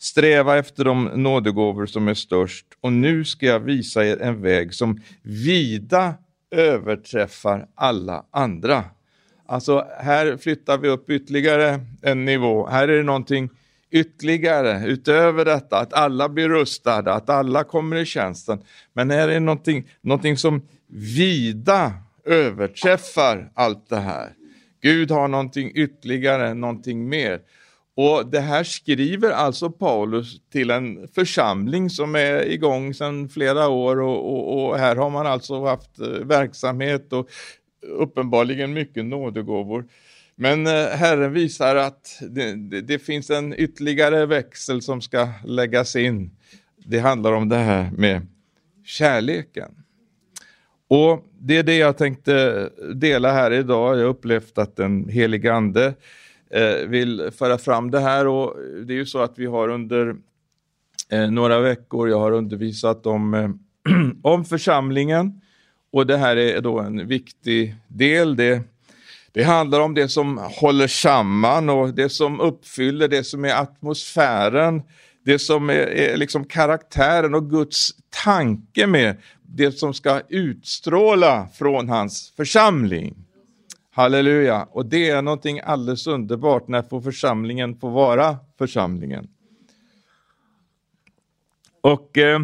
Sträva efter de nådegåvor som är störst och nu ska jag visa er en väg som vida överträffar alla andra. Alltså här flyttar vi upp ytterligare en nivå. Här är det någonting ytterligare utöver detta, att alla blir rustade, att alla kommer i tjänsten. Men här är någonting, någonting som vida överträffar allt det här. Gud har någonting ytterligare, någonting mer. Och det här skriver alltså Paulus till en församling som är igång sedan flera år och, och, och här har man alltså haft eh, verksamhet och uppenbarligen mycket nådegåvor. Men eh, Herren visar att det, det, det, finns en ytterligare växel som ska läggas in. Det handlar om det här med kärleken. Och Det är det jag tänkte dela här idag. Jag har upplevt att den helige Ande eh, Eh, vill föra fram det här och det är ju så att vi har under eh, några veckor, jag har undervisat om, eh, om församlingen och det här är då en viktig del. Det, det handlar om det som håller samman och det som uppfyller det som är atmosfären, det som är, är liksom karaktären och Guds tanke med det som ska utstråla från hans församling. Halleluja! Och det är någonting alldeles underbart när får församlingen får vara församlingen. Och eh,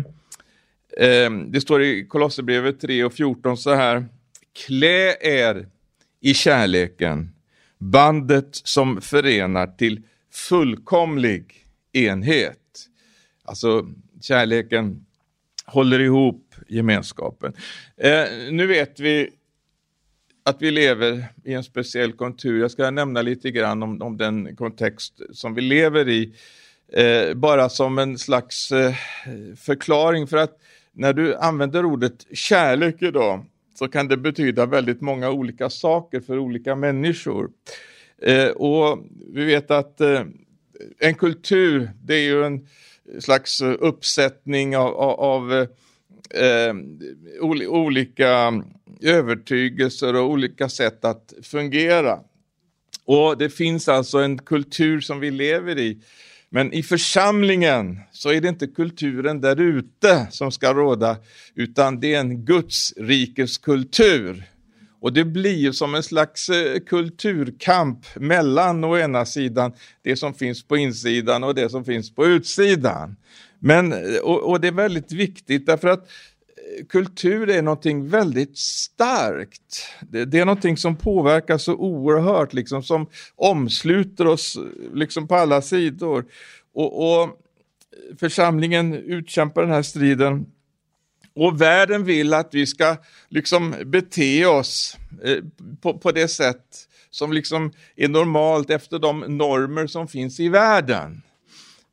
eh, det står i Kolosserbrevet 3 och 14 så här. Klä er i kärleken, bandet som förenar till fullkomlig enhet. Alltså kärleken håller ihop gemenskapen. Eh, nu vet vi att vi lever i en speciell kontur. Jag ska nämna lite grann om, om den kontext som vi lever i. Eh, bara som en slags eh, förklaring för att när du använder ordet kärlek idag så kan det betyda väldigt många olika saker för olika människor. Eh, och vi vet att eh, en kultur, det är ju en slags uppsättning av, av, av eh, eh olika övertygelser och olika sätt att fungera. Och det finns alltså en kultur som vi lever i. Men i församlingen så är det inte kulturen där ute som ska råda, utan det är en Guds rikes kultur. Och det blir ju som en slags eh, kulturkamp mellan å ena sidan det som finns på insidan och det som finns på utsidan. Men, eh, och, och det är väldigt viktigt därför att kultur är någonting väldigt starkt. Det, det, är någonting som påverkar så oerhört, liksom, som omsluter oss liksom, på alla sidor. Och, och församlingen utkämpar den här striden och världen vill att vi ska liksom bete oss eh, på, på det sätt som liksom är normalt efter de normer som finns i världen.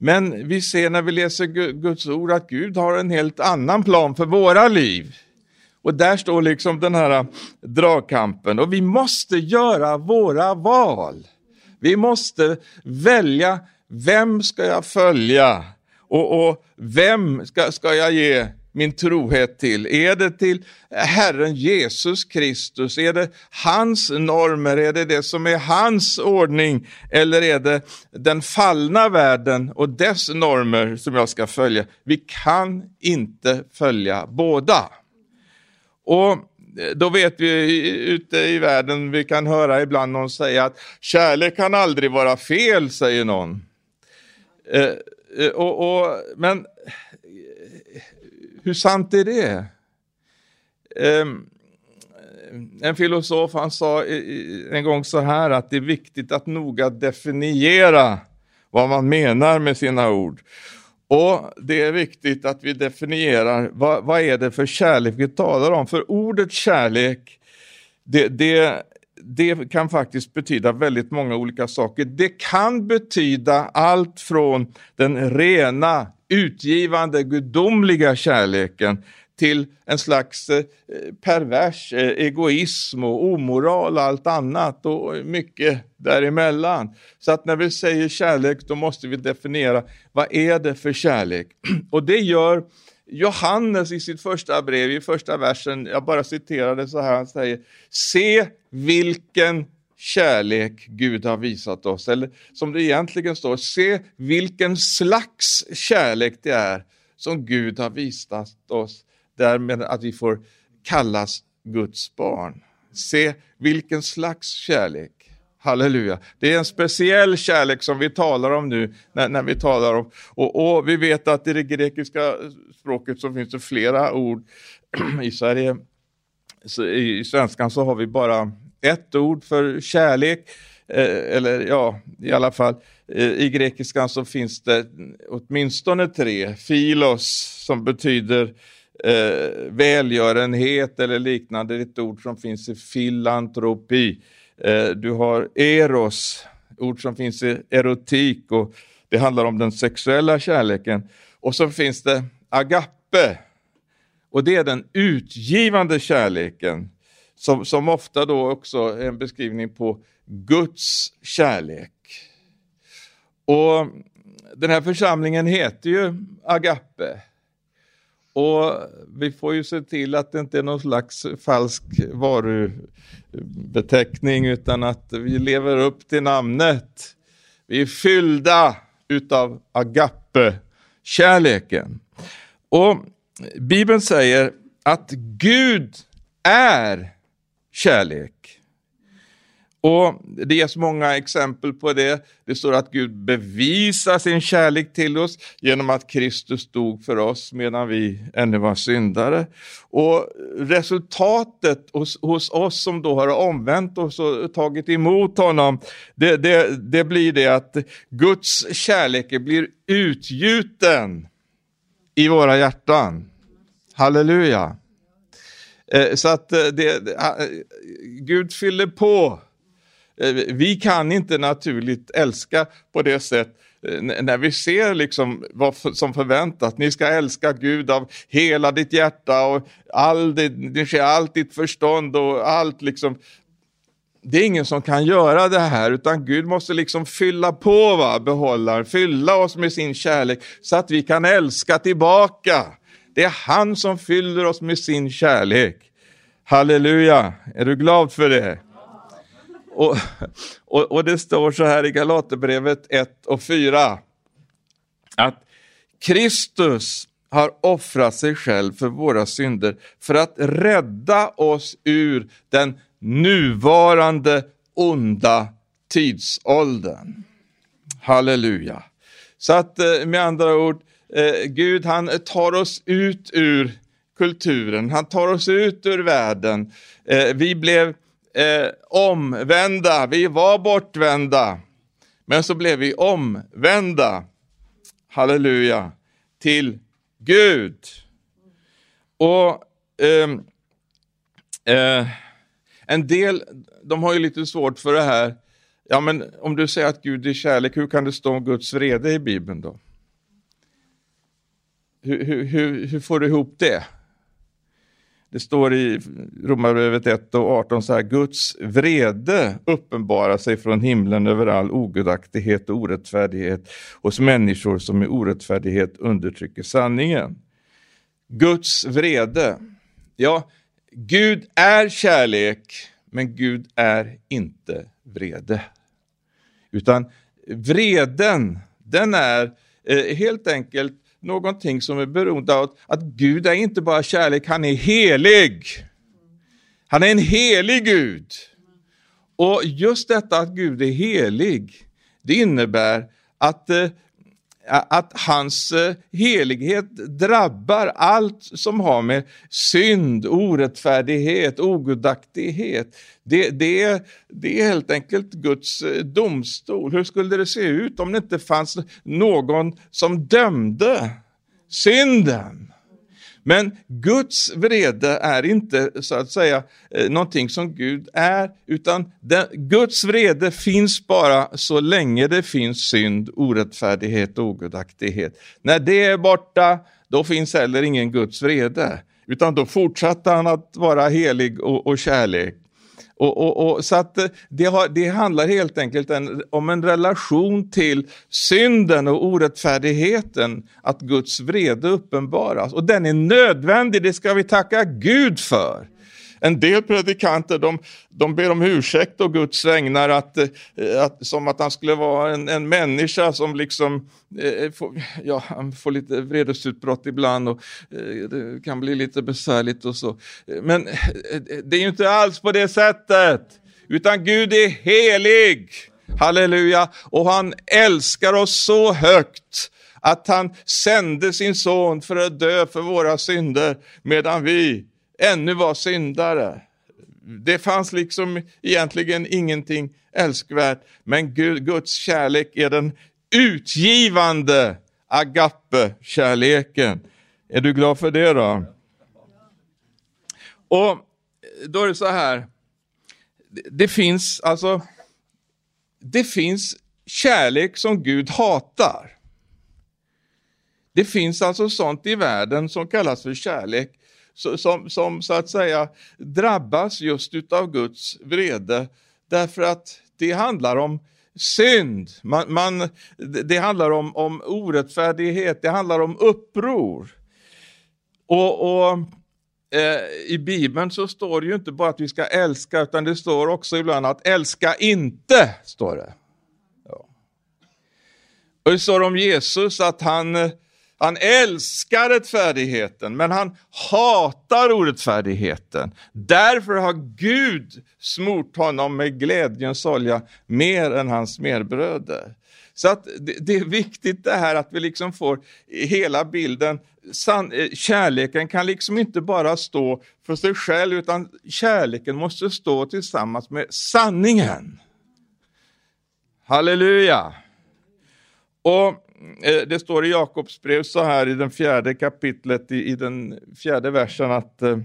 Men vi ser när vi läser Guds ord att Gud har en helt annan plan för våra liv. Och där står liksom den här äh, dragkampen och vi måste göra våra val. Vi måste välja vem ska jag följa och, och vem ska, ska jag ge min trohet till? Är det till Herren Jesus Kristus? Är det hans normer? Är det det som är hans ordning? Eller är det den fallna världen och dess normer som jag ska följa? Vi kan inte följa båda. Och då vet vi ute i världen, vi kan höra ibland någon säga att kärlek kan aldrig vara fel, säger någon. Eh, eh och, och, men hur sant är det? Um, en filosof han sa en gång så här att det är viktigt att noga definiera vad man menar med sina ord. Och det är viktigt att vi definierar vad, vad är det för kärlek vi talar om. För ordet kärlek, det, det, det kan faktiskt betyda väldigt många olika saker. Det kan betyda allt från den rena utgivande gudomliga kärleken till en slags eh, pervers eh, egoism och omoral och allt annat och mycket däremellan. Så att när vi säger kärlek då måste vi definiera vad är det för kärlek? Och det gör Johannes i sitt första brev, i första versen, jag bara citerar det så här, han säger Se vilken kärlek Gud har visat oss. Eller som det egentligen står, se vilken slags kärlek det är som Gud har visat oss. Därmed att vi får kallas Guds barn. Se vilken slags kärlek. Halleluja. Det är en speciell kärlek som vi talar om nu. När, när vi talar om, och, och, vi vet att i det grekiska språket så finns det flera ord. I Sverige, i svenskan så har vi bara ett ord för kärlek. Eh, eller ja, i alla fall eh, i grekiskan så finns det åtminstone tre. Filos som betyder eh, välgörenhet eller liknande, ett ord som finns i filantropi. Eh, du har eros, ord som finns i erotik och det handlar om den sexuella kärleken. Och så finns det agape och det är den utgivande kärleken som, som ofta då också är en beskrivning på Guds kärlek. Och den här församlingen heter ju Agape. Och vi får ju se till att det inte är någon slags falsk varubeteckning utan att vi lever upp till namnet. Vi är fyllda utav agape, kärleken. Och Bibeln säger att Gud är kärlek. Och Det ges många exempel på det. Det står att Gud bevisar sin kärlek till oss genom att Kristus dog för oss medan vi ännu var syndare. Och Resultatet hos, hos oss som då har omvänt oss och tagit emot honom, det, det, det blir det att Guds kärlek blir utgjuten i våra hjärtan. Halleluja! Eh, så att eh, det, ah, eh, Gud fyller på. Vi kan inte naturligt älska på det sätt när vi ser liksom vad som förväntas. Ni ska älska Gud av hela ditt hjärta och all ditt, allt ditt förstånd och allt liksom. Det är ingen som kan göra det här utan Gud måste liksom fylla på, va? behållaren, fylla oss med sin kärlek så att vi kan älska tillbaka. Det är han som fyller oss med sin kärlek. Halleluja, är du glad för det? Och, och, och det står så här i Galaterbrevet 1 och 4 att Kristus har offrat sig själv för våra synder för att rädda oss ur den nuvarande onda tidsåldern. Halleluja. Så att eh, med andra ord, eh, Gud han tar oss ut ur kulturen, han tar oss ut ur världen. Eh, vi blev eh, omvända, vi var bortvända. Men så blev vi omvända, halleluja, till Gud. Och eh, eh, en del, de har ju lite svårt för det här. Ja, men om du säger att Gud är kärlek, hur kan det stå om Guds vrede i Bibeln då? Hur, hur, hur, får du ihop det? Det står i Romarbrevet 1 och 18 så här, Guds vrede uppenbarar sig från himlen över all ogudaktighet och orättfärdighet hos människor som i orättfärdighet undertrycker sanningen. Guds vrede. Ja, Gud är kärlek, men Gud är inte vrede. Utan vreden, den är eh, helt enkelt någonting som är beroende av att Gud är inte bara kärlek, han är helig. Han är en helig Gud. Och just detta att Gud är helig, det innebär att eh, att hans eh, helighet drabbar allt som har med synd, orättfärdighet, ogudaktighet. Det, det, det är helt enkelt Guds eh, domstol. Hur skulle det se ut om det inte fanns någon som dömde synden? Men Guds vrede är inte så att säga eh, någonting som Gud är, utan den, Guds vrede finns bara så länge det finns synd, orättfärdighet och ogudaktighet. När det är borta, då finns heller ingen Guds vrede, utan då fortsätter han att vara helig och, och kärlek. Och, och, och, så att eh, det, har, det handlar helt enkelt en, om en relation till synden och orättfärdigheten, att Guds vrede uppenbaras. Och den är nödvändig, det ska vi tacka Gud för. En del predikanter de, de ber om ursäkt och Guds vägnar att, eh, att, som att han skulle vara en, en människa som liksom eh, får, ja, han får lite vredesutbrott ibland och eh, det kan bli lite besvärligt och så. Men eh, eh, det är ju inte alls på det sättet, utan Gud är helig. Halleluja! Och han älskar oss så högt att han sände sin son för att dö för våra synder medan vi ännu var syndare. Det fanns liksom egentligen ingenting älskvärt, men Guds kärlek är den utgivande agape-kärleken. Är du glad för det då? Och då är det så här, det finns alltså, det finns kärlek som Gud hatar. Det finns alltså sånt i världen som kallas för kärlek, som, som så att säga drabbas just utav Guds vrede, därför att det handlar om synd, man, man, det handlar om, om orättfärdighet, det handlar om uppror. Och, och eh, I Bibeln så står det ju inte bara att vi ska älska, utan det står också ibland att älska inte, står det. Ja. Och det står om Jesus att han han älskar rättfärdigheten, men han hatar orättfärdigheten. Därför har Gud smort honom med glädjens olja mer än hans medbröder. Så att det, är viktigt det här att vi liksom får hela bilden. Eh, kärleken kan liksom inte bara stå för sig själv, utan kärleken måste stå tillsammans med sanningen. Halleluja! Och Eh, det står i Jakobs brev så här i den fjärde kapitlet, i, i den fjärde versen att eh,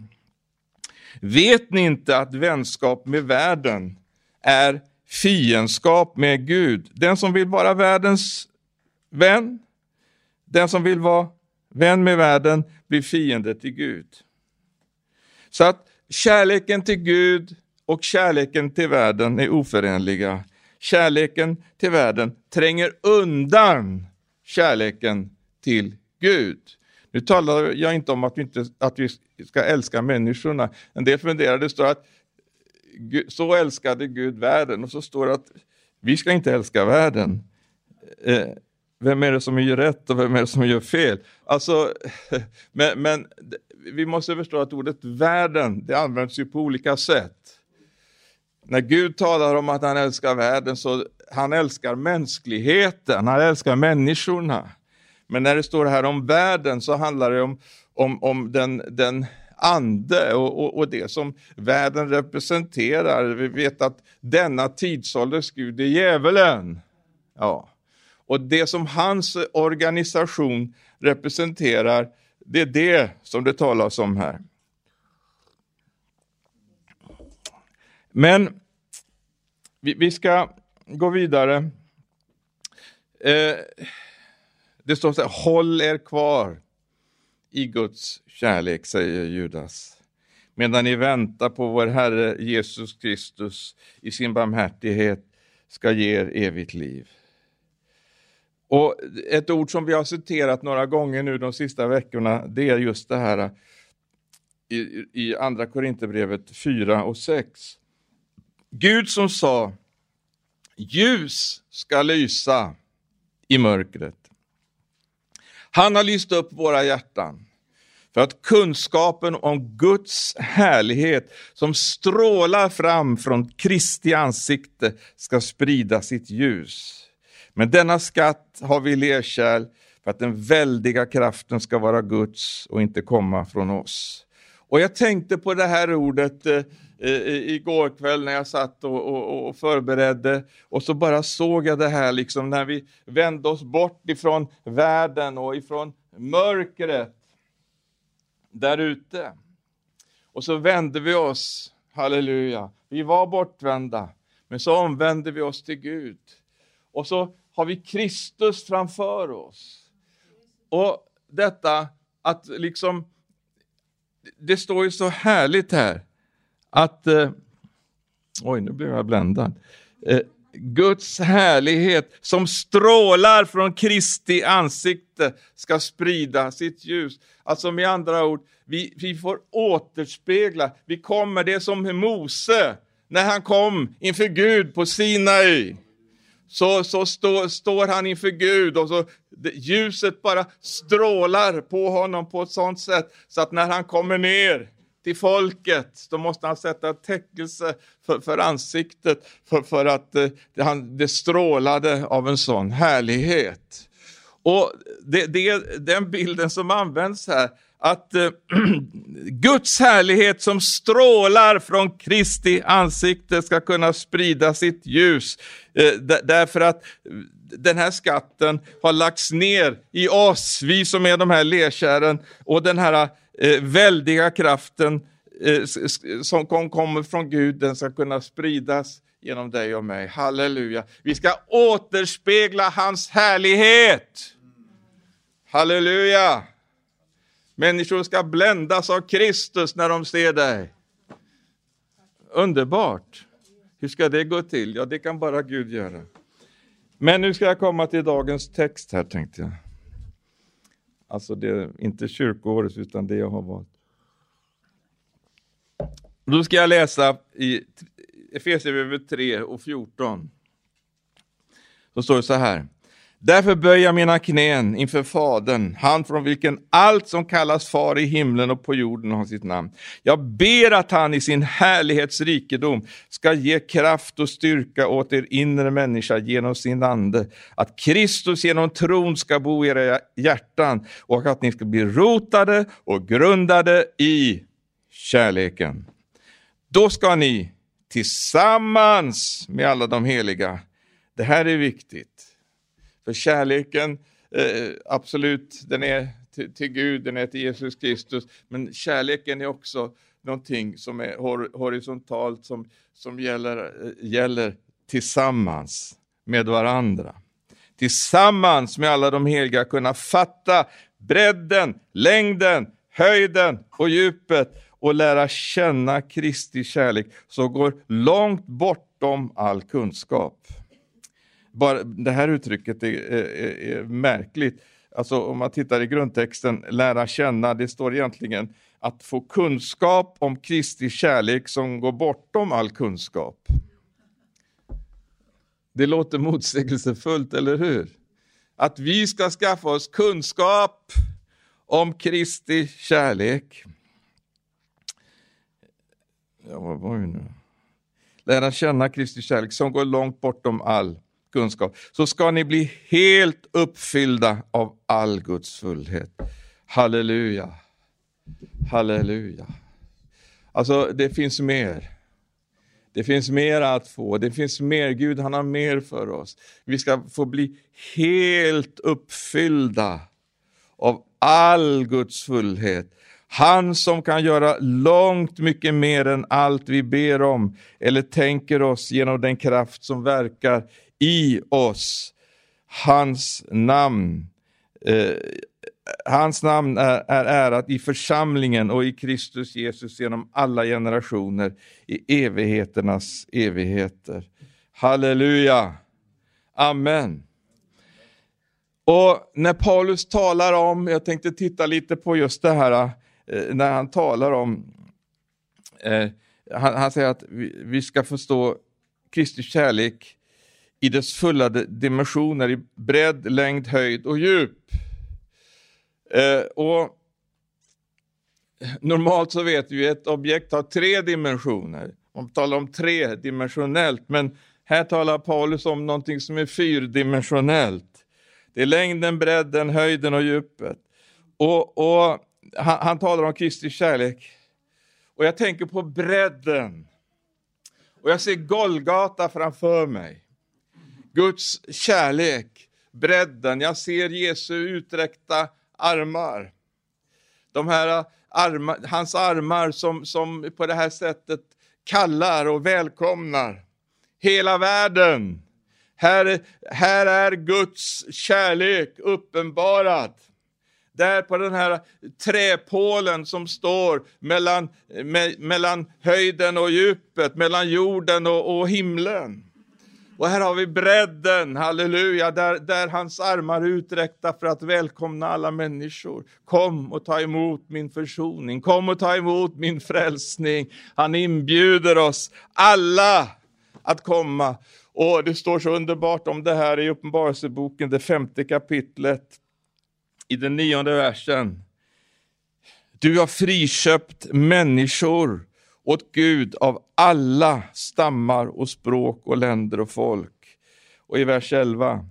Vet ni inte att vänskap med världen är fiendskap med Gud? Den som vill vara världens vän, den som vill vara vän med världen blir fiende till Gud. Så att kärleken till Gud och kärleken till världen är oförenliga. Kärleken till världen tränger undan kärleken till Gud. Nu talar jag inte om att vi, inte, att vi ska älska människorna. En del funderar, det står att så älskade Gud världen och så står det att vi ska inte älska världen. Eh, vem är det som gör rätt och vem är det som gör fel? Alltså, men, men vi måste förstå att ordet världen, det används ju på olika sätt. När Gud talar om att han älskar världen så han älskar mänskligheten, han älskar människorna. Men när det står här om världen så handlar det om, om, om den, den ande och, och, och, det som världen representerar. Vi vet att denna tidsålders Gud är djävulen. Ja. Och det som hans organisation representerar, det är det som det talas om här. Men vi, vi ska gå vidare. Eh, det står så här, håll er kvar i Guds kärlek, säger Judas. Medan ni väntar på vår Herre Jesus Kristus i sin barmhärtighet ska ge er evigt liv. Och Ett ord som vi har citerat några gånger nu de sista veckorna, det är just det här i, i Andra Korinthierbrevet 4 och 6. Gud som sa Ljus ska lysa i mörkret. Han har lyst upp våra hjärtan för att kunskapen om Guds härlighet som strålar fram från Kristi ansikte ska sprida sitt ljus. Men denna skatt har vi lerkärl för att den väldiga kraften ska vara Guds och inte komma från oss. Och jag tänkte på det här ordet eh, eh igår kväll när jag satt och, och, och, förberedde och så bara såg jag det här liksom när vi vände oss bort ifrån världen och ifrån mörkret där ute. Och så vände vi oss, halleluja, vi var bortvända, men så omvände vi oss till Gud. Och så har vi Kristus framför oss. Och detta att liksom, det står ju så härligt här, att, eh, oj nu blev jag bländad. Eh, Guds härlighet som strålar från Kristi ansikte ska sprida sitt ljus. Alltså med andra ord, vi, vi får återspegla, vi kommer, det är som Mose när han kom inför Gud på Sinai. Så, så stå, står han inför Gud och så ljuset bara strålar på honom på ett sånt sätt så att när han kommer ner till folket, då måste han sätta täckelse för, för ansiktet för, för att eh, det, han, det strålade av en sån härlighet. Och det, det, den bilden som används här, att eh, Guds härlighet som strålar från Kristi ansikte ska kunna sprida sitt ljus. Eh, därför att eh, den här skatten har lagts ner i oss, vi som är de här lerkärren, och den här eh, väldiga kraften eh, som kom, kommer från Gud, den ska kunna spridas genom dig och mig. Halleluja. Vi ska återspegla hans härlighet. Halleluja. Människor ska bländas av Kristus när de ser dig. Underbart. Hur ska det gå till? Ja, det kan bara Gud göra. Men nu ska jag komma till dagens text här tänkte jag. Alltså det är inte kyrkoåret utan det jag har valt. Då ska jag läsa i Efesierbrevet 3 och 14. Då står det så här. Därför böjer jag mina knän inför Fadern, han från vilken allt som kallas far i himlen och på jorden har sitt namn. Jag ber att han i sin härlighetsrikedom ska ge kraft och styrka åt er inre människa genom sin ande, att Kristus genom tron ska bo i era hjärtan och att ni ska bli rotade och grundade i kärleken. Då ska ni tillsammans med alla de heliga, det här är viktigt, för kärleken, eh, absolut, den är till, till, Gud, den är till Jesus Kristus, men kärleken är också någonting som är hor horisontalt, som, som gäller, eh, gäller tillsammans med varandra. Tillsammans med alla de heliga kunna fatta bredden, längden, höjden och djupet och lära känna Kristi kärlek som går långt bortom all kunskap. Bara det här uttrycket är, är, är märkligt. Alltså om man tittar i grundtexten, lära känna, det står egentligen att få kunskap om Kristi kärlek som går bortom all kunskap. Det låter motsägelsefullt, eller hur? Att vi ska skaffa oss kunskap om Kristi kärlek. Ja, vad var vi nu? Lära känna Kristi kärlek som går långt bortom all kunskap, så ska ni bli helt uppfyllda av all Guds fullhet. Halleluja. Halleluja. Alltså, det finns mer. Det finns mer att få, det finns mer, Gud han har mer för oss. Vi ska få bli helt uppfyllda av all Guds fullhet. Han som kan göra långt mycket mer än allt vi ber om eller tänker oss genom den kraft som verkar i oss. Hans namn, eh, hans namn är, är ärat i församlingen och i Kristus Jesus genom alla generationer i evigheternas evigheter. Halleluja! Amen. Och när Paulus talar om, jag tänkte titta lite på just det här, eh, när han talar om, eh, han, han, säger att vi, vi ska förstå Kristi kärlek i dess fulla dimensioner i bredd, längd, höjd och djup. Eh, och Normalt så vet vi att ett objekt har tre dimensioner. Man talar om tredimensionellt, men här talar Paulus om någonting som är fyrdimensionellt. Det är längden, bredden, höjden och djupet. Och, och han, han, talar om Kristi kärlek. Och jag tänker på bredden. Och jag ser Golgata framför mig. Guds kärlek, bredden. Jag ser Jesu uträckta armar. De här armar, hans armar som, som på det här sättet kallar och välkomnar hela världen. Här, här är Guds kärlek uppenbarad. Där på den här träpålen som står mellan, me, mellan höjden och djupet, mellan jorden och, och himlen och här har vi bredden, halleluja, där, där hans armar är uträckta för att välkomna alla människor. Kom och ta emot min försoning, kom och ta emot min frälsning. Han inbjuder oss alla att komma. Och det står så underbart om det här i Uppenbarelseboken, det femte kapitlet, i den nionde versen. Du har friköpt människor åt Gud av alla stammar och språk och länder och folk. Och i vers 11.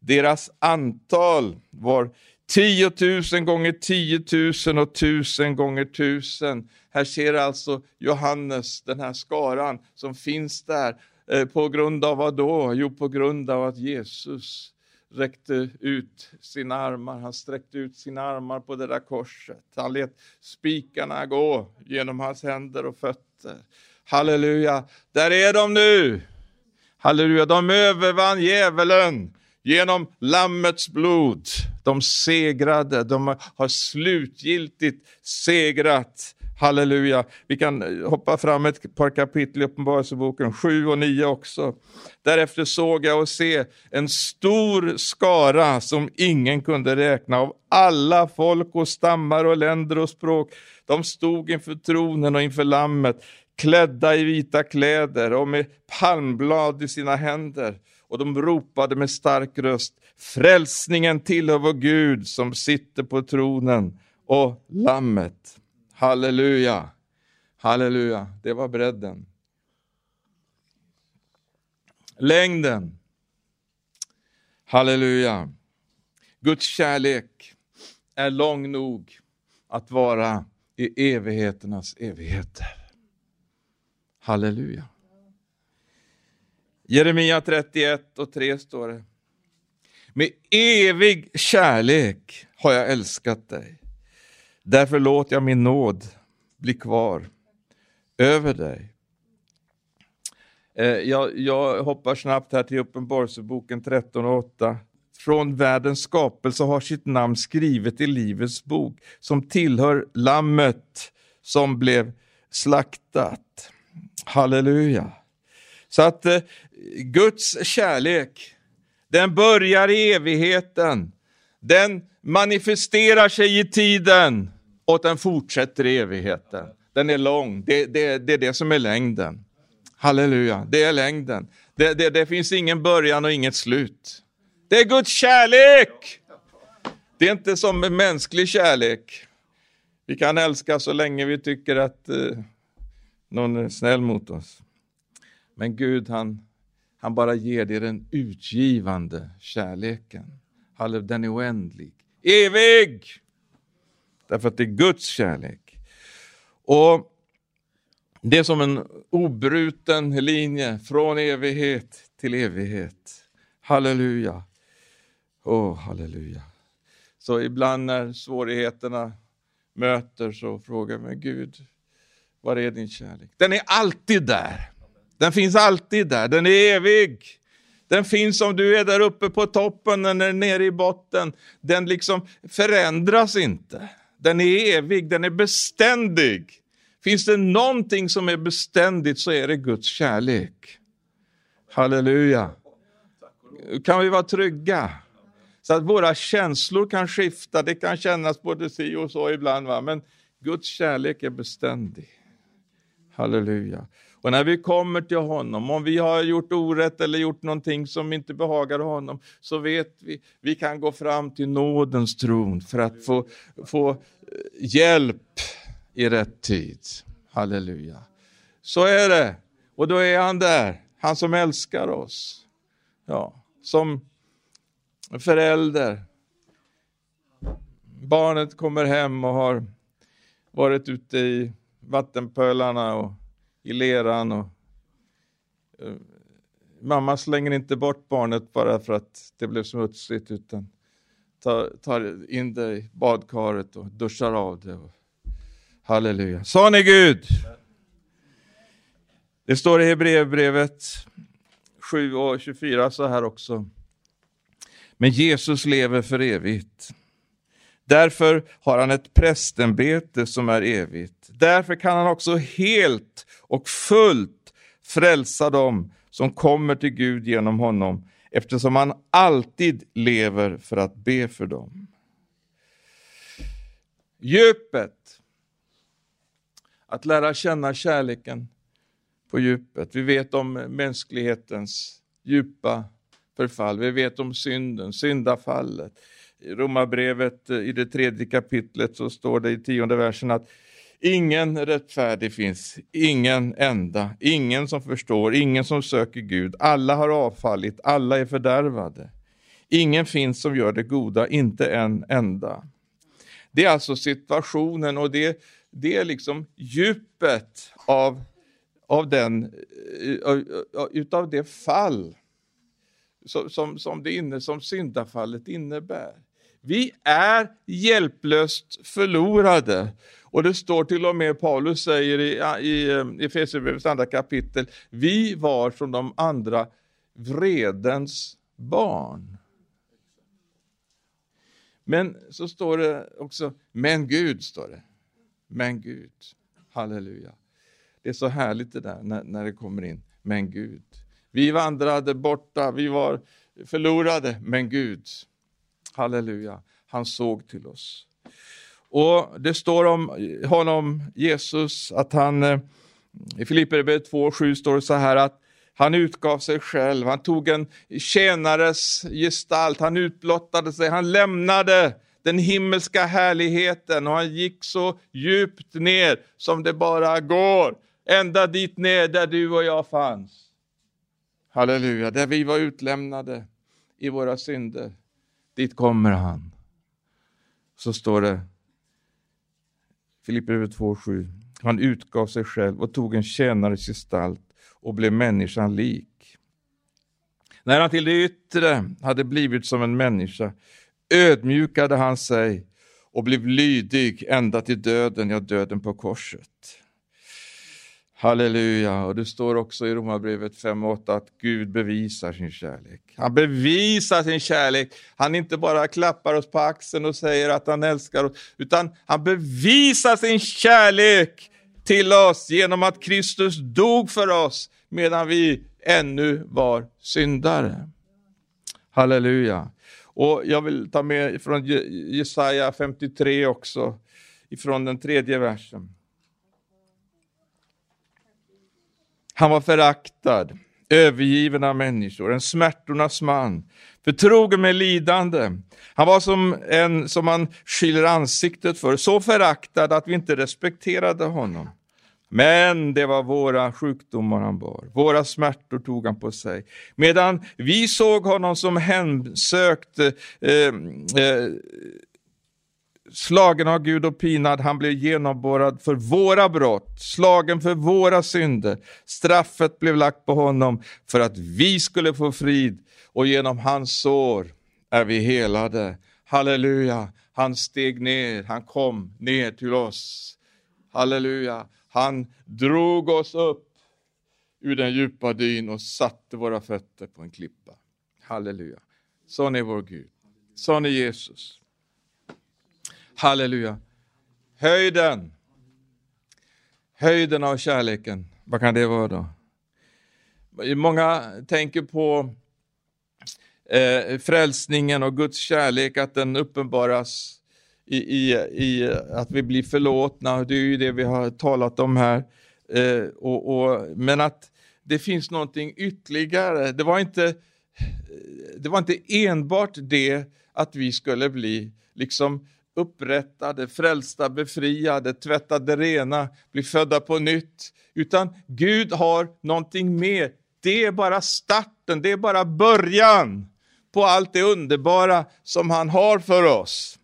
Deras antal var 10 000 gånger 10 000 och 1000 gånger 1000. Här ser alltså Johannes den här skaran som finns där. Eh, på grund av vad då? Jo, på grund av att Jesus räckte ut sina armar. Han sträckte ut sina armar på det där korset. Han lät spikarna gå genom hans händer och fötter. Halleluja, där är de nu! Halleluja, de övervann djävulen genom Lammets blod. De segrade, de har slutgiltigt segrat Halleluja. Vi kan eh, hoppa fram ett par kapitel i Uppenbarelseboken, 7 och 9 också. Därefter såg jag och se en stor skara som ingen kunde räkna av alla folk och stammar och länder och språk. De stod inför tronen och inför lammet, klädda i vita kläder och med palmblad i sina händer. Och de ropade med stark röst, frälsningen tillhör vår Gud som sitter på tronen och lammet. Halleluja, halleluja, det var bredden. Längden, halleluja. Guds kärlek är lång nog att vara i evigheternas evigheter. Halleluja. Jeremia 31 och 3 står det. Med evig kärlek har jag älskat dig. Därför låt jag min nåd bli kvar över dig. Eh, jag, jag hoppar snabbt här till Uppenbarelseboken 13 och 8. Från världens skapelse har sitt namn skrivet i Livets bok som tillhör Lammet som blev slaktat. Halleluja. Så att eh, Guds kärlek, den börjar i evigheten. Den manifesterar sig i tiden och den fortsätter i evigheten. Den är lång, det, det, det är det som är längden. Halleluja, det är längden. Det, det, det finns ingen början och inget slut. Det är Guds kärlek! Det är inte som med mänsklig kärlek. Vi kan älska så länge vi tycker att eh, någon är snäll mot oss. Men Gud, han, han bara ger dig den utgivande kärleken. Halleluja, Den är oändlig, evig! Därför att det är Guds kärlek. Och Det är som en obruten linje från evighet till evighet. Halleluja. Åh, oh, halleluja. Så ibland när svårigheterna möter så frågar jag mig Gud, var är din kärlek? Den är alltid där. Den finns alltid där, den är evig. Den finns om du är där uppe på toppen eller nere i botten. Den liksom förändras inte. Den är evig, den är beständig. Finns det någonting som är beständigt så är det Guds kärlek. Halleluja. Kan vi vara trygga? Så att våra känslor kan skifta, det kan kännas både si och så ibland, va? men Guds kärlek är beständig. Halleluja. Och när vi kommer till honom, om vi har gjort orätt eller gjort någonting som inte behagar honom, så vet vi, vi kan gå fram till nådens tron för att få, få eh, hjälp i rätt tid. Halleluja. Så är det. Och då är han där, han som älskar oss. Ja, som förälder. Barnet kommer hem och har varit ute i vattenpölarna och i leran. Och, eh, mamma slänger inte bort barnet bara för att det blev smutsigt utan tar, tar in det i badkaret och duschar av det. Och, halleluja. Sa ni Gud? Det står i Hebreerbrevet 7 och 24 så här också. Men Jesus lever för evigt. Därför har han ett prästämbete som är evigt. Därför kan han också helt och fullt frälsa dem som kommer till Gud genom honom, eftersom han alltid lever för att be för dem. Djupet. Att lära känna kärleken på djupet. Vi vet om mänsklighetens djupa förfall. Vi vet om synden, syndafallet. I Romarbrevet eh, i det tredje kapitlet så står det i tionde versen att ingen rättfärdig finns, ingen enda, ingen som förstår, ingen som söker Gud. Alla har avfallit, alla är fördärvade. Ingen finns som gör det goda, inte en enda. Det är alltså situationen och det, det är liksom djupet av, av, den, eh, utav det fall som, som, som, det inne, som syndafallet innebär. Vi är hjälplöst förlorade. Och det står till och med, Paulus säger i, i i Efesierbrevets andra kapitel, vi var som de andra vredens barn. Men så står det också, men Gud, står det. Men Gud. Halleluja. Det är så härligt det där när, när det kommer in, men Gud. Vi vandrade borta, vi var förlorade, men Gud, halleluja, han såg till oss. Och Det står om honom, Jesus, att han eh, i Filipperbrevet 2.7 står det så här att han utgav sig själv, han tog en tjänares gestalt, han utblottade sig, han lämnade den himmelska härligheten och han gick så djupt ner som det bara går, ända dit ner där du och jag fanns. Halleluja, där vi var utlämnade i våra synder. Dit kommer han. Så står det, Filipperbrevet 2.7. Han utgav sig själv och tog en tjänares gestalt och blev människan lik. När han till det yttre hade blivit som en människa ödmjukade han sig och blev lydig ända till döden, ja döden på korset. Halleluja, och det står också i Romarbrevet 5.8 att Gud bevisar sin kärlek. Han bevisar sin kärlek. Han inte bara klappar oss på axeln och säger att han älskar oss, utan han bevisar sin kärlek till oss genom att Kristus dog för oss medan vi ännu var syndare. Halleluja. Och Jag vill ta med från Jesaja 53 också, ifrån den tredje versen. Han var föraktad, övergiven av människor, en smärtornas man, förtrogen med lidande. Han var som en som man skyller ansiktet för, så föraktad att vi inte respekterade honom. Men det var våra sjukdomar han bar, våra smärtor tog han på sig. Medan vi såg honom som hemsökt, eh, eh, slagen av Gud och pinad, han blev genomborrad för våra brott, slagen för våra synder. Straffet blev lagt på honom för att vi skulle få frid och genom hans sår är vi helade. Halleluja, han steg ner, han kom ner till oss. Halleluja, han drog oss upp ur den djupa dyn och satte våra fötter på en klippa. Halleluja. Sån är vår Gud. Sån är Jesus. Halleluja. Höjden. Höjden av kärleken. Vad kan det vara då? Många tänker på eh, frälsningen och Guds kärlek, att den uppenbaras i, i, i att vi blir förlåtna. Det är ju det vi har talat om här. Eh, och, och, men att det finns någonting ytterligare. Det var, inte, det var inte enbart det att vi skulle bli liksom upprättade, frälsta, befriade, tvättade rena, bli födda på nytt. Utan Gud har någonting mer. Det är bara starten, det är bara början på allt det underbara som han har för oss.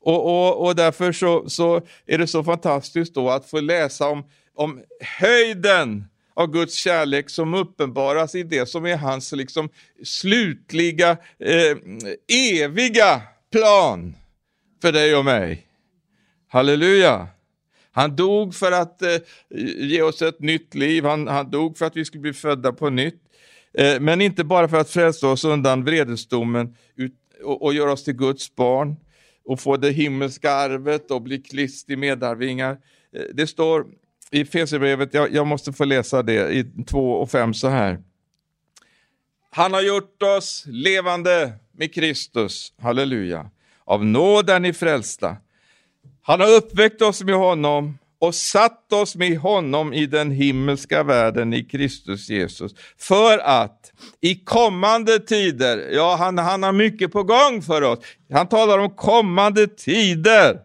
Och, och, och därför så, så, är det så fantastiskt då att få läsa om, om höjden av Guds kärlek som uppenbaras i det som är hans liksom slutliga, eh, eviga plan för dig och mig. Halleluja! Han dog för att eh, ge oss ett nytt liv, han, han dog för att vi skulle bli födda på nytt. Eh, men inte bara för att frälsa oss undan vredesdomen ut, och, och göra oss till Guds barn och få det himmelska arvet och bli Kristi medarvingar. Eh, det står i Fesierbrevet, jag, jag måste få läsa det, i 2 och 5 så här. Han har gjort oss levande med Kristus. Halleluja. Av nåd är ni frälsta. Han har uppväckt oss med honom och satt oss med honom i den himmelska världen i Kristus Jesus. För att i kommande tider, ja han, han har mycket på gång för oss. Han talar om kommande tider.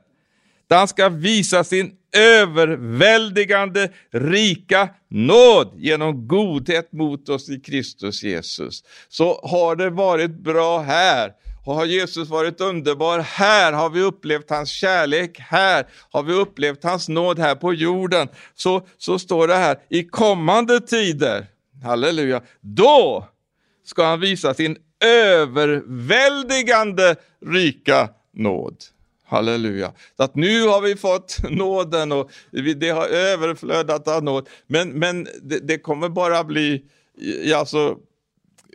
Där han ska visa sin överväldigande rika nåd genom godhet mot oss i Kristus Jesus. Så har det varit bra här och har Jesus varit underbar här, har vi upplevt hans kärlek här, har vi upplevt hans nåd här på jorden, så, så står det här, i kommande tider, halleluja, då ska han visa sin överväldigande rika nåd. Halleluja. Så att nu har vi fått nåden och det har överflödat av nåd. Men, men det, det kommer bara bli, alltså,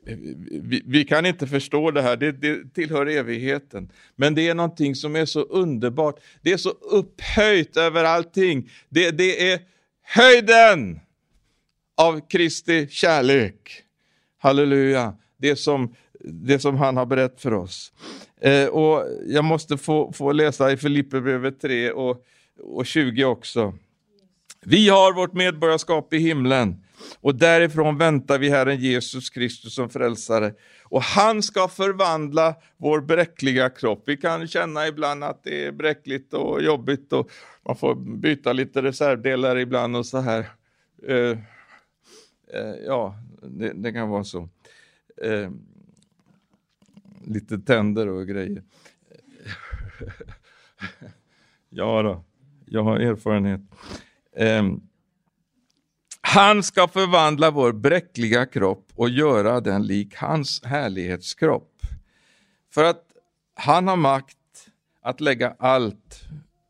vi, vi, kan inte förstå det här, det, det tillhör evigheten. Men det är någonting som är så underbart, det är så upphöjt över allting. Det, det är höjden av Kristi kärlek. Halleluja, det som, det som han har berättat för oss. Eh, och Jag måste få, få läsa i Filipperbrevet 3 och, och 20 också. Vi har vårt medborgarskap i himlen och därifrån väntar vi Herren Jesus Kristus som frälsare. Och han ska förvandla vår bräckliga kropp. Vi kan känna ibland att det är bräckligt och jobbigt och man får byta lite reservdelar ibland och så här. Uh, uh, ja, det, det, kan vara så. Uh, lite tänder och grejer. ja då, jag har erfarenhet. Um, han ska förvandla vår bräckliga kropp och göra den lik hans härlighetskropp. För att han har makt att lägga allt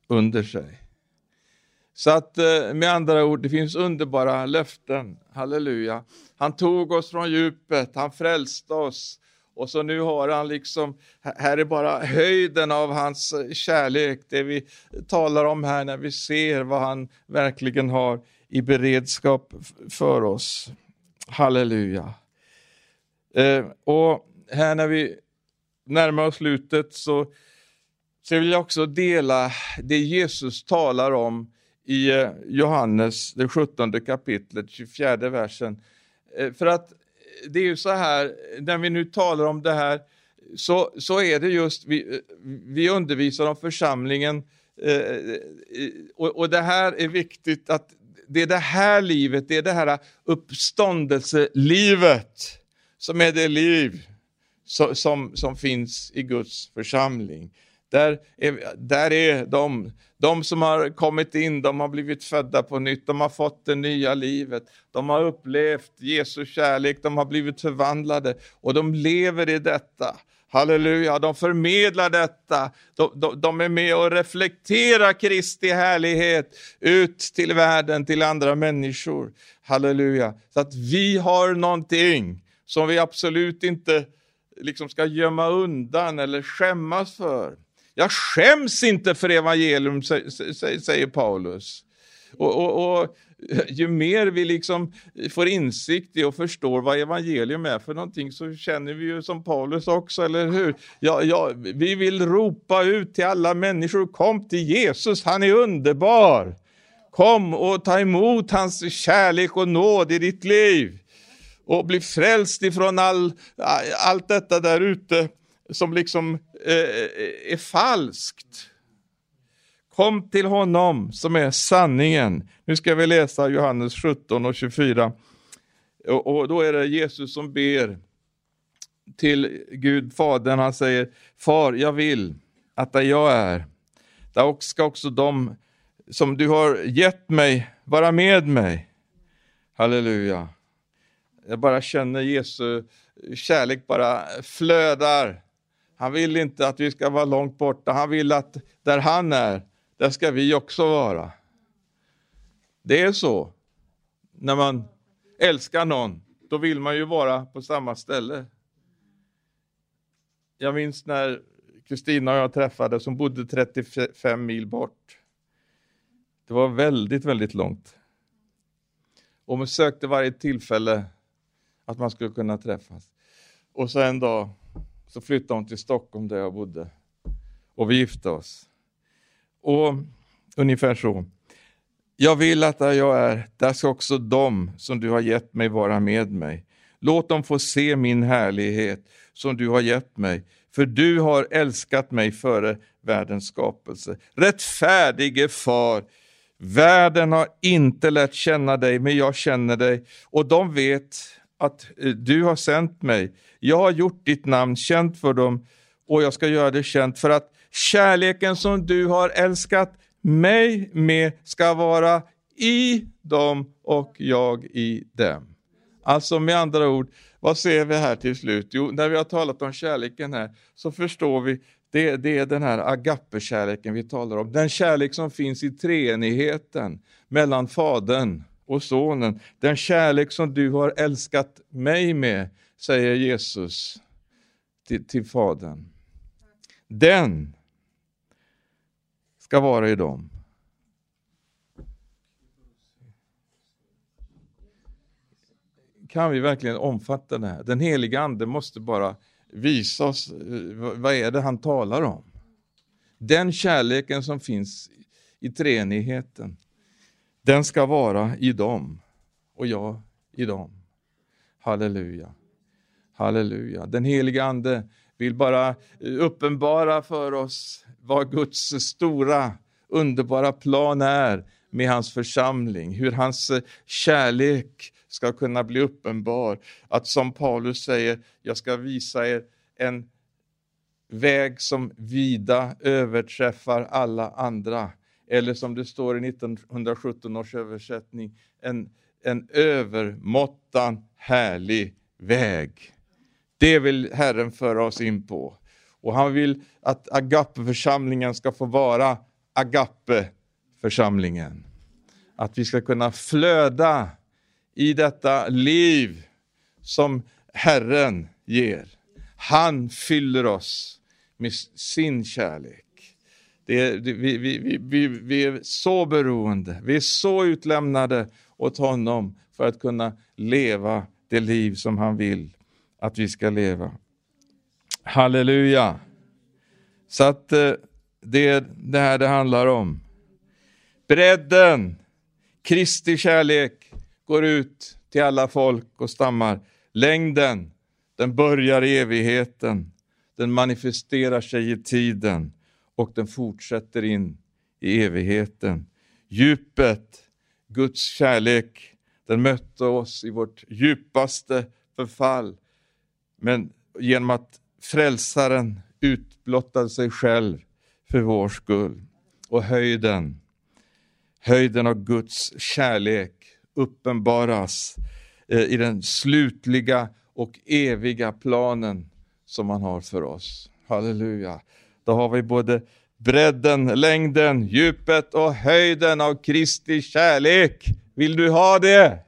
under sig. Så att eh, med andra ord, det finns underbara löften. Halleluja. Han tog oss från djupet, han frälste oss. Och så nu har han liksom, här är bara höjden av hans eh, kärlek, det vi talar om här när vi ser vad han verkligen har i beredskap för oss. Halleluja. Eh, och här när vi närmar oss slutet så, så vill jag också dela det Jesus talar om i eh, Johannes, det 17 kapitlet, 24 versen. Eh, för att det är ju så här, när vi nu talar om det här, så, så är det just, vi, vi undervisar om församlingen, eh, och, och det här är viktigt att det är det här livet, det är det här uppståndelselivet som är det liv som, som, som finns i Guds församling. Där är, där är de, de som har kommit in, de har blivit födda på nytt, de har fått det nya livet, de har upplevt Jesu kärlek, de har blivit förvandlade och de lever i detta. Halleluja, de förmedlar detta. De, de, de, är med och reflekterar Kristi härlighet ut till världen, till andra människor. Halleluja. Så att vi har någonting som vi absolut inte liksom ska gömma undan eller skämmas för. Jag skäms inte för evangelium, säger Paulus. Och, och, och, ju mer vi liksom får insikt i och förstår vad evangelium är för någonting så känner vi ju som Paulus också, eller hur? Ja, ja, vi vill ropa ut till alla människor, kom till Jesus, han är underbar. Kom och ta emot hans kärlek och nåd i ditt liv. Och bli frälst ifrån all, allt detta där ute som liksom eh, eh är falskt. Kom till honom som är sanningen. Nu ska vi läsa Johannes 17 och 24. Och, och då är det Jesus som ber till Gud, Fadern. Han säger, Far, jag vill att där jag är, där ska också de som du har gett mig vara med mig. Halleluja. Jag bara känner Jesu kärlek bara flödar. Han vill inte att vi ska vara långt borta. Han vill att där han är, där ska vi också vara. Det är så. När man älskar någon, då vill man ju vara på samma ställe. Jag minns när Kristina och jag träffades, som bodde 35 mil bort. Det var väldigt, väldigt långt. Och man sökte varje tillfälle att man skulle kunna träffas. Och så en dag så flyttade hon till Stockholm där jag bodde. Och vi gifte oss. Och ungefär så. Jag vill att där jag är, där ska också de som du har gett mig vara med mig. Låt dem få se min härlighet som du har gett mig, för du har älskat mig före världens skapelse. Rättfärdige far, världen har inte lärt känna dig, men jag känner dig och de vet att eh, du har sänt mig. Jag har gjort ditt namn känt för dem och jag ska göra det känt för att kärleken som du har älskat mig med ska vara i dem och jag i dem. Alltså med andra ord, vad ser vi här till slut? Jo, när vi har talat om kärleken här så förstår vi det, det är den här agape-kärleken vi talar om. Den kärlek som finns i treenigheten mellan Fadern och Sonen. Den kärlek som du har älskat mig med, säger Jesus till, till Fadern. Den ska vara i dem. Kan vi verkligen omfatta det här? Den heliga Ande måste bara visa oss eh, vad är det han talar om. Den kärleken som finns i treenigheten, den ska vara i dem och jag i dem. Halleluja. Halleluja. Den heliga Ande vill bara eh, uppenbara för oss vad Guds stora, underbara plan är med hans församling, hur hans eh, kärlek ska kunna bli uppenbar. Att som Paulus säger, jag ska visa er en väg som vida överträffar alla andra. Eller som det står i 1917 års översättning, en, en övermåttan härlig väg. Det vill Herren föra oss in på. Och han vill att Agape-församlingen ska få vara Agape-församlingen. Att vi ska kunna flöda i detta liv som Herren ger. Han fyller oss med sin kärlek. Det, vi, vi, vi, vi är så beroende, vi är så utlämnade åt honom för att kunna leva det liv som han vill att vi ska leva. Halleluja! Så att eh, det är det här det handlar om. Bredden, Kristi kärlek, går ut till alla folk och stammar. Längden, den börjar i evigheten. Den manifesterar sig i tiden och den fortsätter in i evigheten. Djupet, Guds kärlek, den mötte oss i vårt djupaste förfall. Men genom att frälsaren utblottade sig själv för vår skull. Och höjden, höjden av Guds kärlek uppenbaras eh, i den slutliga och eviga planen som han har för oss. Halleluja. Då har vi både bredden, längden, djupet och höjden av Kristi kärlek. Vill du ha det?